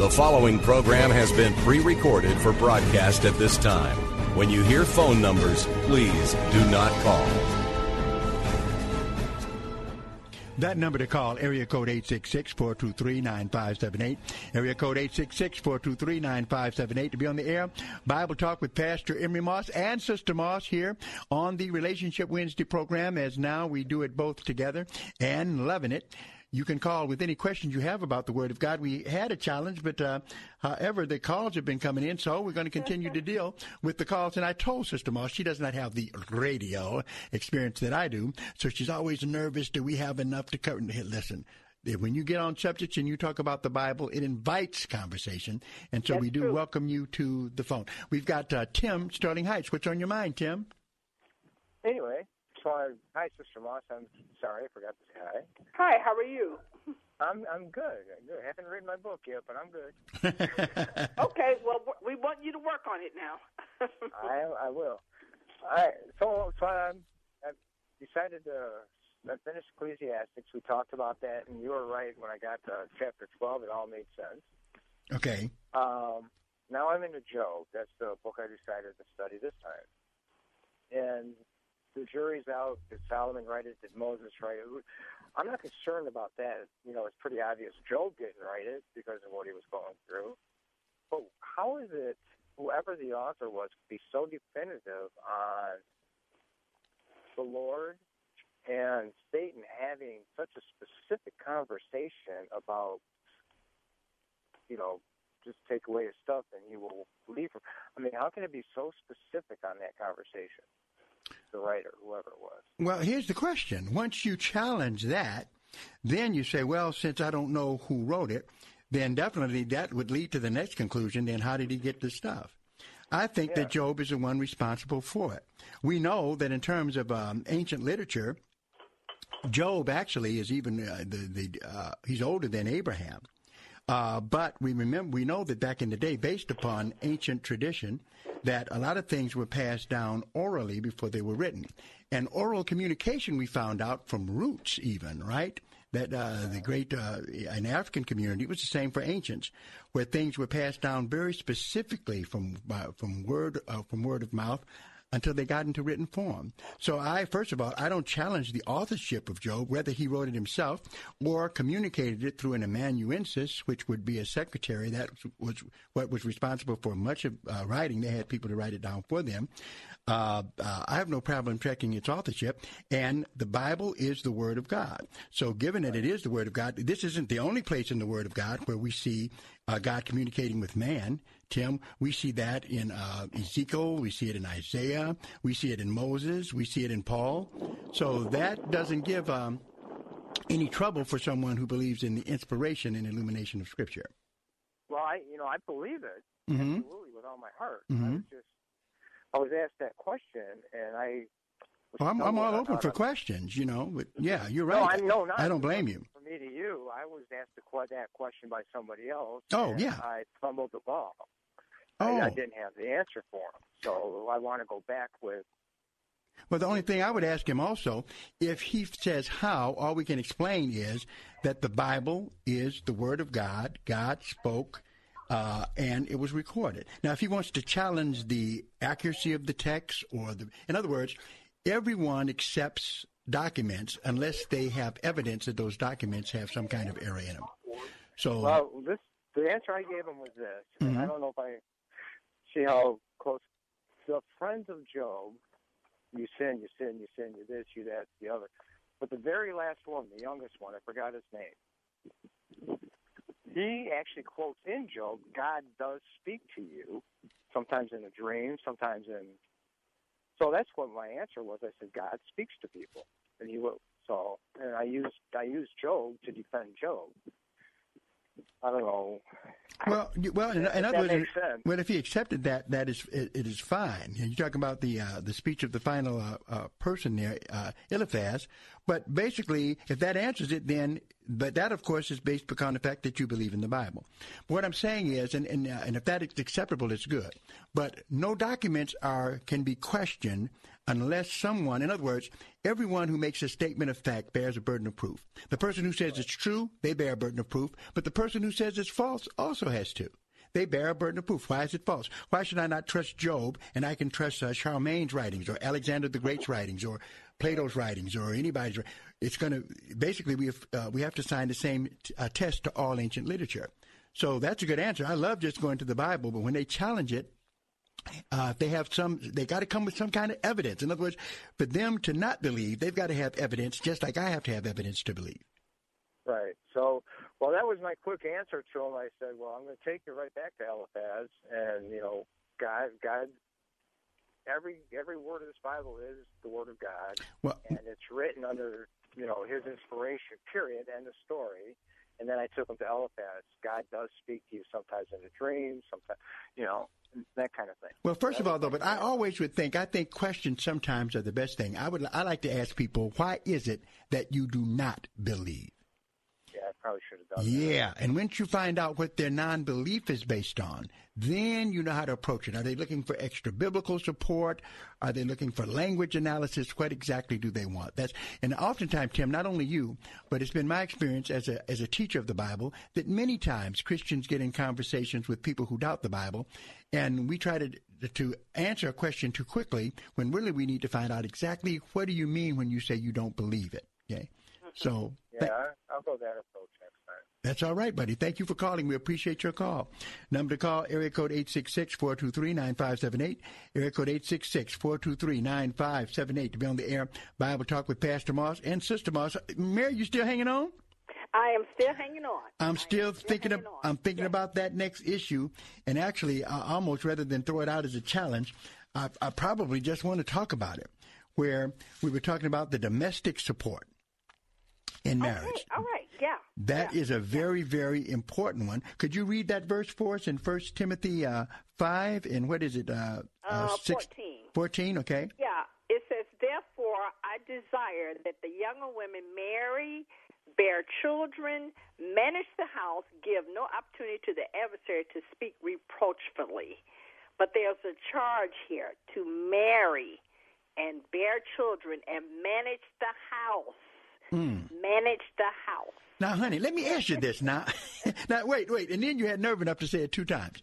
The following program has been pre recorded for broadcast at this time. When you hear phone numbers, please do not call. That number to call, area code 866-423-9578. Area code 866-423-9578 to be on the air. Bible Talk with Pastor Emery Moss and Sister Moss here on the Relationship Wednesday program as now we do it both together and loving it. You can call with any questions you have about the Word of God. We had a challenge, but uh, however, the calls have been coming in, so we're going to continue to deal with the calls. And I told Sister Moss she does not have the radio experience that I do, so she's always nervous. Do we have enough to cover? Listen, when you get on subjects and you talk about the Bible, it invites conversation. And so That's we do true. welcome you to the phone. We've got uh, Tim, Sterling Heights. What's on your mind, Tim? Anyway, so hi, Sister Moss. I'm sorry, I forgot to say hi. Hi, how are you? I'm I'm good. I'm good. I haven't read my book yet, but I'm good. <laughs> Okay, well, we want you to work on it now. <laughs> I I will. I so so I I decided to. I finished Ecclesiastics. We talked about that, and you were right. When I got to chapter twelve, it all made sense. Okay. Um, now I'm into Job. That's the book I decided to study this time. And the jury's out. Did Solomon write it? Did Moses write it? I'm not concerned about that. You know, it's pretty obvious Job didn't write it because of what he was going through. But how is it whoever the author was be so definitive on the Lord and Satan having such a specific conversation about, you know, just take away his stuff and he will leave. I mean, how can it be so specific on that conversation? The writer, whoever it was. Well, here's the question. Once you challenge that, then you say, well, since I don't know who wrote it, then definitely that would lead to the next conclusion. Then how did he get the stuff? I think that Job is the one responsible for it. We know that in terms of um, ancient literature, Job actually is even uh, the the uh, he's older than Abraham. Uh, but we remember we know that back in the day, based upon ancient tradition, that a lot of things were passed down orally before they were written, and oral communication we found out from roots even right. That uh, the great uh, an African community it was the same for ancients, where things were passed down very specifically from uh, from word uh, from word of mouth until they got into written form. So I, first of all, I don't challenge the authorship of Job, whether he wrote it himself or communicated it through an amanuensis, which would be a secretary that was what was responsible for much of uh, writing. They had people to write it down for them. Uh, uh, I have no problem checking its authorship, and the Bible is the Word of God. So, given that it is the Word of God, this isn't the only place in the Word of God where we see uh, God communicating with man. Tim, we see that in uh, Ezekiel, we see it in Isaiah, we see it in Moses, we see it in Paul. So that doesn't give um, any trouble for someone who believes in the inspiration and illumination of Scripture. Well, I you know I believe it Mhm. absolutely with all my heart. I Mhm. was just I was asked that question, and I. Well, I'm, I'm all open for of- questions, you know. But mm-hmm. yeah, you're No, right. I, no, not I don't blame you. From me to you, I was asked the, that question by somebody else. Oh, and yeah. I fumbled the ball. Oh. I, I oh. didn't have the answer for him, so I want to go back with. Well, the only thing I would ask him also, if he says how, all we can explain is that the Bible is the Word of God. God spoke, uh, and it was recorded. Now, if he wants to challenge the accuracy of the text, or the, in other words, everyone accepts documents unless they have evidence that those documents have some kind of error in them. So, Well, this the answer I gave him was this. and I don't know if I see how close. The friends of Job, you sin, you sin, you sin, you this, you that, the other. But the very last one, the youngest one, I forgot his name. He actually quotes in Job, God does speak to you, sometimes in a dream, sometimes in. So that's what my answer was. I said, God speaks to people, and He will. So, and I used I used Job to defend Job. I don't know. Well, you- well, in, in other words, well, if he accepted that, that is it, it is fine. You're talking about the uh, the speech of the final uh, uh, person there, uh, Eliphaz. But basically, if that answers it, then but that of course is based upon the fact that you believe in the Bible. But what I'm saying is, and and, uh, and if that is acceptable, it's good. But no documents are can be questioned unless someone, in other words, everyone who makes a statement of fact bears a burden of proof. The person who says it's true, they bear a burden of proof, but the person who says it's false also has to. they bear a burden of proof. Why is it false? Why should I not trust Job and I can trust uh, Charlemagne's writings or Alexander the Great's writings or Plato's writings or anybody's? It's going to basically we have uh, we have to sign the same t- uh, test to all ancient literature. So that's a good answer. I love just going to the Bible, but when they challenge it, uh, they have some, they got to come with some kind of evidence. In other words, for them to not believe, they've got to have evidence, just like I have to have evidence to believe. Right. So, well, that was my quick answer to him. I said, well, I'm going to take you right back to Eliphaz, and you know, God, God, every every word of this Bible is the word of God, well, and it's written under you know His inspiration. Period. End of story. And then I took him to Eliphaz. God does speak to you sometimes in a dream, sometimes, you know, that kind of thing. Well, first of all, though, but I always would think, I think questions sometimes are the best thing. I would, I like to ask people, why is it that you do not believe? Probably should have done Yeah, and once you find out what their non-belief is based on, then you know how to approach it. Are they looking for extra biblical support? Are they looking for language analysis? What exactly do they want? That's and oftentimes, Tim, not only you, but it's been my experience as a as a teacher of the Bible that many times Christians get in conversations with people who doubt the Bible, and we try to to answer a question too quickly when really we need to find out exactly what do you mean when you say you don't believe it. Okay, <laughs> so Yeah, I'll go that approach next time. that's all right, buddy. Thank you for calling. We appreciate your call. Number to call, area code 866-423-9578. Area code 866-423-9578 to be on the air. Bible Talk with Pastor Moss and Sister Moss. Mary, you still hanging on? I am still hanging on. I'm still thinking of, I'm thinking about that next issue, and actually, I almost rather than throw it out as a challenge, I, I probably just want to talk about it. Where we were talking about the domestic support in marriage. Okay, all right, yeah. That is a very, very important one. Could you read that verse for us in First Timothy uh, five and what is it? Uh, Uh, six, 14. 14, Okay. Yeah, it says, Therefore, I desire that the younger women marry, bear children, manage the house, give no opportunity to the adversary to speak reproachfully. But there's a charge here to marry and bear children and manage the house. Hmm. Manage the house. Now, honey, let me ask you this. Now, <laughs> now, wait, wait, and then you had nerve enough to say it two times.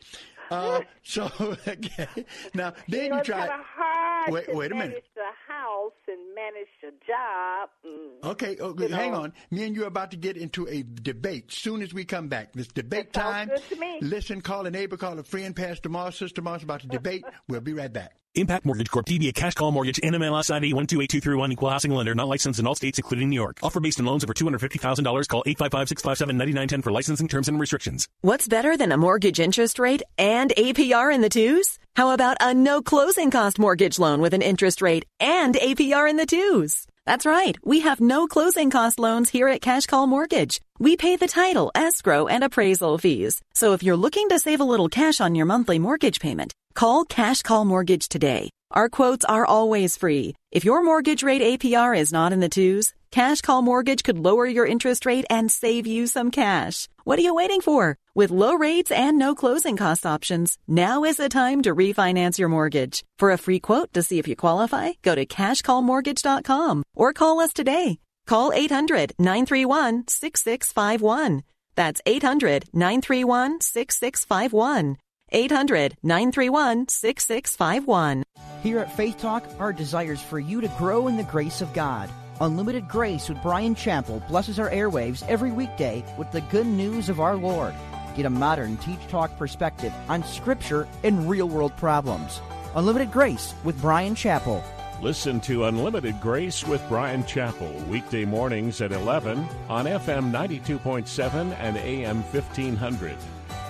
Uh, <laughs> so, <laughs> okay. Now, then you know, you tried. hard Wait, to wait a manage minute. the house and manage the job. Mm. Okay, oh, You hang know. on. Me and you are about to get into a debate. Soon as we come back, this debate time. good to me. Listen, call a neighbor, call a friend, Pastor Moss, Sister Moss, about to debate. we'll be right back. Impact Mortgage Corp. DBA Cash Call Mortgage. NMLS ID 128231. Equal housing lender. Not licensed in all states, including New York. Offer based on loans over $250,000. Call 855-657-9910 for licensing terms and restrictions. What's better than a mortgage interest rate and APR in the twos? How about a no closing cost mortgage loan with an interest rate and APR in the twos? That's right. We have no closing cost loans here at Cash Call Mortgage. We pay the title, escrow, and appraisal fees. So if you're looking to save a little cash on your monthly mortgage payment, call Cash Call Mortgage today. Our quotes are always free. If your mortgage rate APR is not in the twos, Cash Call Mortgage could lower your interest rate and save you some cash. What are you waiting for? With low rates and no closing cost options, now is the time to refinance your mortgage. For a free quote to see if you qualify, go to cashcallmortgage.com or call us today. Call 800-931-6651. That's 800-931-6651. 800-931-6651. Here at Faith Talk, our desire is for you to grow in the grace of God. Unlimited Grace with Bryan Chapell blesses our airwaves every weekday with the good news of our Lord. Get a modern teach talk perspective on scripture and real world problems. Unlimited Grace with Bryan Chapell. Listen to Unlimited Grace with Bryan Chapell weekday mornings at 11 on FM 92.7 and AM 1500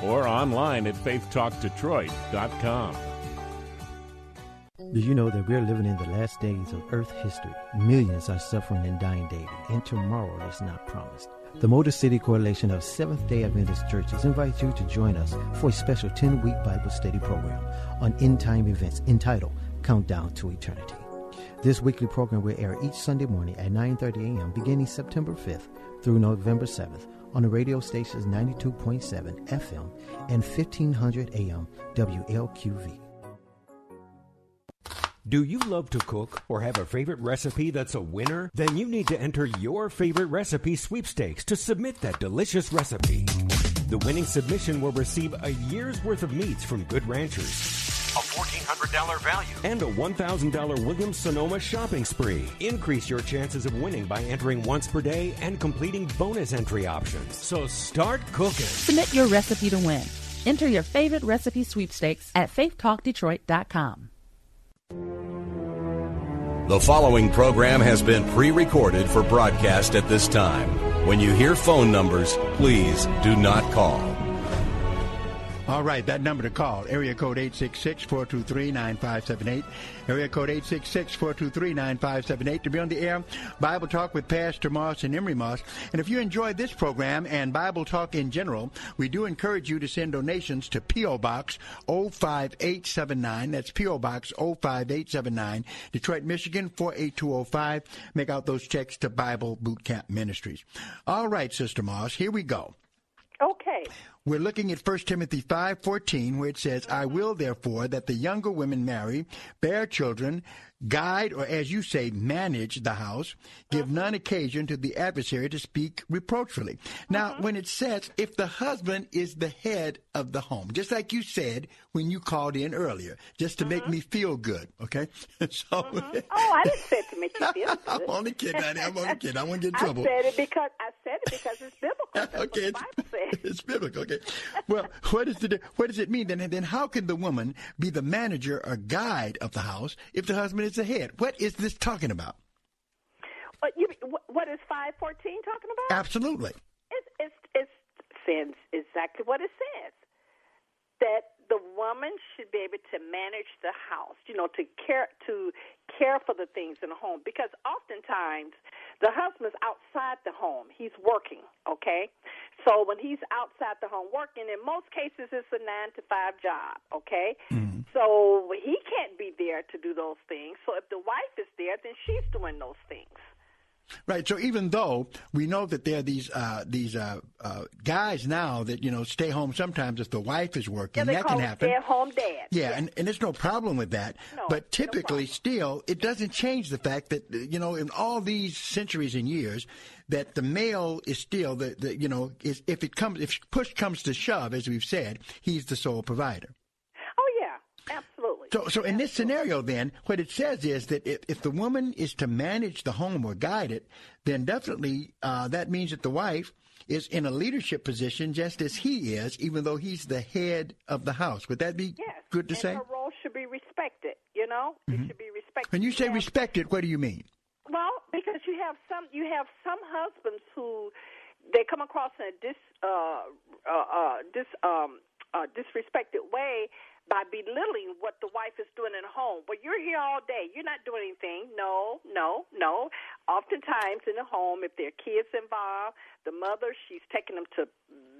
or online at faithtalkdetroit.com. Did you know that we're living in the last days of Earth history? Millions are suffering and dying daily, and tomorrow is not promised. The Motor City Coalition of Seventh day Adventist Churches invites you to join us for a special 10 week Bible study program on end time events entitled Countdown to Eternity. This weekly program will air each Sunday morning at 9:30 a.m. beginning September 5th through November 7th on the radio stations 92.7 FM and 1500 AM WLQV. Do you love to cook or have a favorite recipe that's a winner? Then you need to enter your favorite recipe sweepstakes to submit that delicious recipe. The winning submission will receive a year's worth of meats from Good Ranchers. A $1,400 value. And a $1,000 Williams Sonoma shopping spree. Increase your chances of winning by entering once per day and completing bonus entry options. So start cooking. Submit your recipe to win. Enter your favorite recipe sweepstakes at faithtalkdetroit.com. The following program has been pre recorded for broadcast at this time. When you hear phone numbers, please do not call. All right, that number to call, area code 866-423-9578, area code 866-423-9578 to be on the air, Bible Talk with Pastor Moss and Emery Moss. And if you enjoyed this program and Bible Talk in general, we do encourage you to send donations to P.O. Box 05879. That's P.O. Box 05879, Detroit, Michigan 48205. Make out those checks to Bible Boot Camp Ministries. All right, Sister Moss, here we go. Okay. We're looking at 1 Timothy 5:14 where it says, "I will therefore that the younger women marry, bear children, guide or as you say manage the house, give uh-huh. none occasion to the adversary to speak reproachfully." Now, uh-huh. when it says if the husband is the head of the home, just like you said when you called in earlier, just to make uh-huh. me feel good, okay? <laughs> so Oh, I didn't say it to make you <laughs> feel good. I'm only kidding. I'm only kidding. I won't get in <laughs> trouble. I said it because I said it because it's biblical. That's okay, what the Bible says. <laughs> it's biblical. Okay. Well, what is the what does it mean then? And then how can the woman be the manager or guide of the house if the husband is the head? What is this talking about? What, you, what is five fourteen talking about? Absolutely. It's it's it's saying exactly what it says. That the woman should be able to manage the house, you know, to care to care for the things in the home because oftentimes the husband's outside the home. He's working, okay? So when he's outside the home working, in most cases it's a 9 to 5 job, okay? Mm-hmm. So he can't be there to do those things. So if the wife is there, then she's doing those things. Right. So even though we know that there are these uh, these uh, uh, guys now that you know stay home sometimes if the wife is working, Yeah, they that call can happen. stay-at-home dad. Yeah, and, and there's no problem with that. No, but typically, still, it doesn't change the fact that you know, in all these centuries and years, that the male is still the, the you know, is, if it comes, if push comes to shove, as we've said, he's the sole provider. So, so in this scenario, then, what it says is that if, if the woman is to manage the home or guide it, then definitely uh, that means that the wife is in a leadership position just as he is, even though he's the head of the house. Would that be Yes. good to and say? her role should be respected. You know, it Mhm. should be respected. When you say respected, what do you mean? Well, because you have some you have some husbands who they come across in a dis uh, uh, uh, dis um, uh, disrespected way by belittling what the wife is doing at home. Well, you're here all day. You're not doing anything. No, no, no. Oftentimes in the home, if there are kids involved, the mother she's taking them to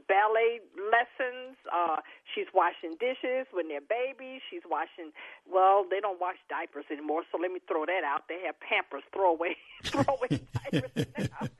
ballet lessons. Uh, she's washing dishes when they're babies. She's washing. Well, they don't wash diapers anymore, so let me throw that out. They have Pampers <laughs> throwaway throwaway <laughs> diapers now.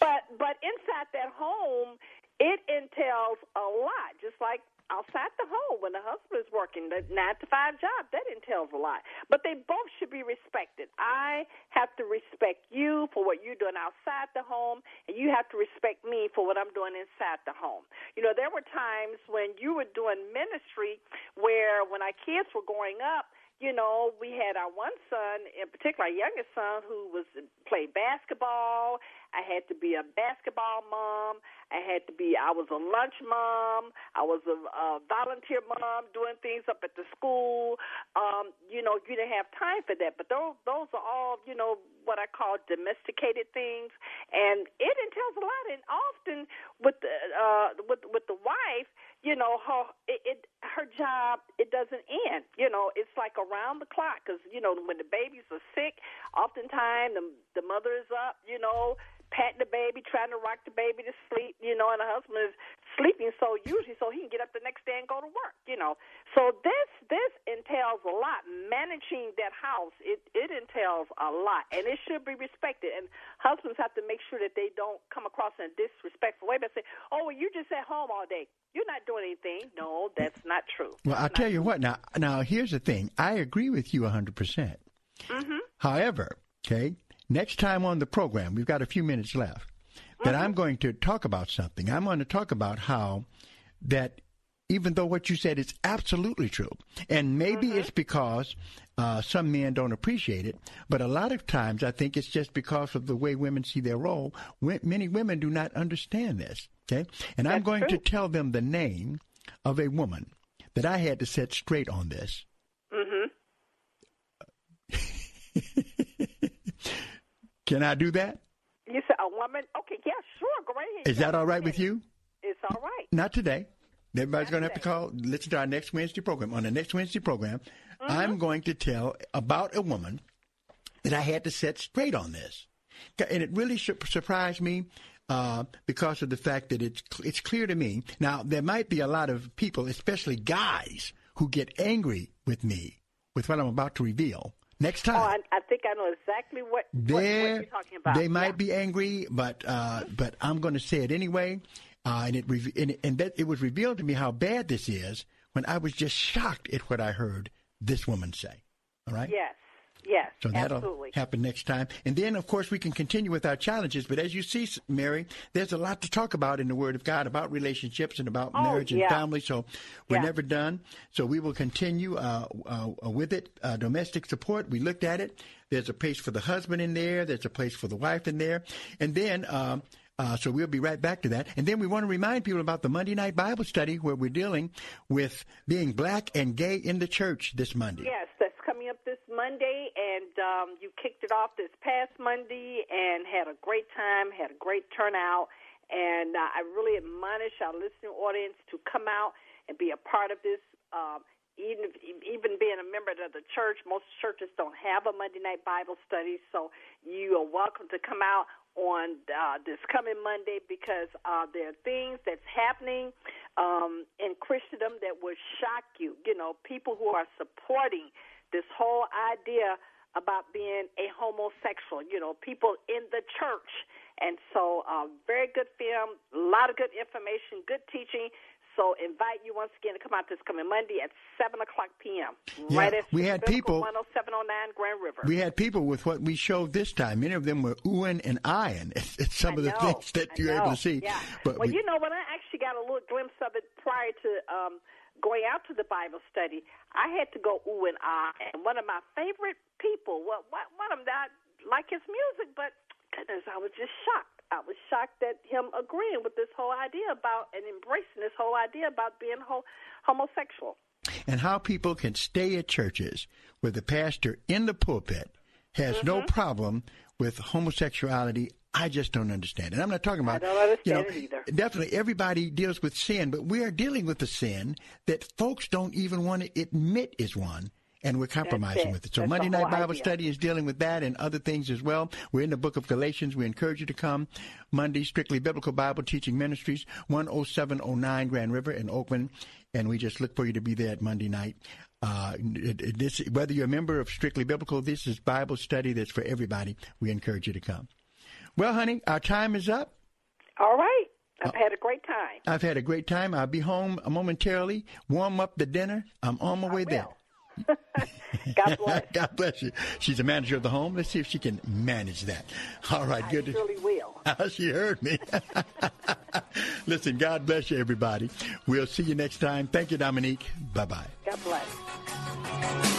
But but inside that home, it entails a lot. Just like outside the home when the husband is working the nine to five job, that entails a lot. But they both should be respected. I have to respect you for what you're doing outside the home, and you have to respect me for what I'm doing inside the home. You know, there were times when you were doing ministry where when our kids were growing up, you know, we had our one son, in particular, our youngest son, who was played basketball. I had to be a basketball mom. I had to be. I was a lunch mom. I was a, a volunteer mom, doing things up at the school. Um, you know, you didn't have time for that. But those those are all, you know, what I call domesticated things, and it entails a lot. And often with the uh, with with the wife, you know, her it, it her job it doesn't end. You know, it's like around the clock because you know when the babies are sick, oftentimes the the mother is up. You know, patting the baby, trying to rock the baby to sleep. You know, and the husband is sleeping so usually so he can get up the next day and go to work. You know, so this this entails a lot. Managing that house it it entails a lot, and it should be respected. And husbands have to make sure that they don't come across in a disrespectful way. But say, oh, well, you're just at home all day. You're not doing anything. No, that's not true. Well, I'll tell you what. Now, now here's the thing. I agree with you 100%. percent Mm-hmm. However, okay, next time on the program, we've got a few minutes left. that I'm going to talk about something. I'm going to talk about how that even though what you said is absolutely true, and maybe it's because uh, some men don't appreciate it, but a lot of times I think it's just because of the way women see their role. Many women do not understand this. Okay, and I'm going to tell them the name of a woman that I had to set straight on this. Mhm. <laughs> Can I do that? You said a woman? Okay, yeah, sure. Go right ahead. Is that all right with you? It's all right. Not today. Everybody's going to have to call, listen to our next Wednesday program. On the next Wednesday program, Mm-hmm. I'm going to tell about a woman that I had to set straight on this. And it really su- surprised me uh, because of the fact that it's, it's clear to me. Now, there might be a lot of people, especially guys, who get angry with me with what I'm about to reveal. Next time. Oh, I, I think I know exactly what, what, what you're talking about. they might be angry, but uh, but I'm going to say it anyway. Uh, and it re- and, and that it was revealed to me how bad this is when I was just shocked at what I heard this woman say. All right. Yes, yes, So that'll absolutely. happen next time. And then, of course, we can continue with our challenges. But as you see, Mary, there's a lot to talk about in the Word of God about relationships and about Oh, marriage and yeah. family. So we're Yeah. never done. So we will continue uh, uh, with it. Uh, domestic support, we looked at it. There's a place for the husband in there, there's a place for the wife in there. And then, um, uh, so we'll be right back to that. And then we want to remind people about the Monday night Bible study where we're dealing with being black and gay in the church this Monday. Yes, up this Monday, and um, you kicked it off this past Monday and had a great time, had a great turnout, and uh, I really admonish our listening audience to come out and be a part of this. Um, even even being a member of the church, most churches don't have a Monday night Bible study, so you are welcome to come out on uh, this coming Monday because uh, there are things that's happening um, in Christendom that will shock you. You know, people who are supporting this whole idea about being a homosexual, you know, people in the church. And so, uh, very good film, a lot of good information, good teaching. So, invite you once again to come out this coming Monday at 7 o'clock p.m. Yeah, right at we had people- 10709 Grand River. We had people with what we showed this time. Many of them were oohing and eyeing at, at some I of the know, things that I you're able to see. Yeah. But well, we, you know, when I actually got a little glimpse of it prior to um, going out to the Bible study, I had to go ooh and ah. And one of my favorite people, well, one one of them, I like his music, but goodness, I was just shocked. I was shocked at him agreeing with this whole idea about and embracing this whole idea about being ho- homosexual. and how people can stay at churches where the pastor in the pulpit has no Mm-hmm. problem with homosexuality. I just don't understand. And I'm not talking about, I don't understand you know, it either. definitely everybody deals with sin, but we are dealing with the sin that folks don't even want to admit is one. And we're compromising it. with it. So That's Monday Night Bible idea. Study is dealing with that and other things as well. We're in the book of Galatians. We encourage you to come Monday, Strictly Biblical Bible Teaching Ministries, 10709 Grand River in Oakland. And we just look for you to be there at Monday night. Uh, it- it- this, whether you're a member of Strictly Biblical, this is Bible study that's for everybody. We encourage you to come. Well, honey, our time is up. All right. Uh, I've had a great time. I've had a great time. I'll be home momentarily, warm up the dinner. I'm on my way there. <laughs> God bless. <laughs> God bless you. She's the manager of the home. Let's see if she can manage that. All right, good. to- surely will. <laughs> she heard me. Listen, God bless you, everybody. We'll see you next time. Thank you, Dominique. Bye bye. God bless.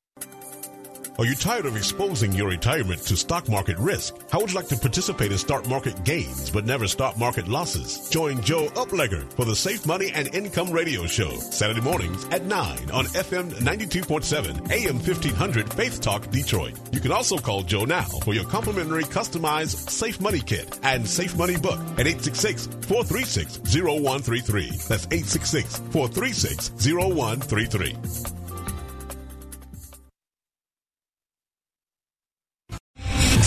Are you tired of exposing your retirement to stock market risk? How would you like to participate in stock market gains but never stock market losses? Join Joe Uplegger for the Safe Money and Income Radio Show, Saturday mornings at 9 on FM 92.7, AM 1500, Faith Talk, Detroit. You can also call Joe now for your complimentary customized Safe Money Kit and Safe Money Book at 866 436 0133. That's 866 436 0133.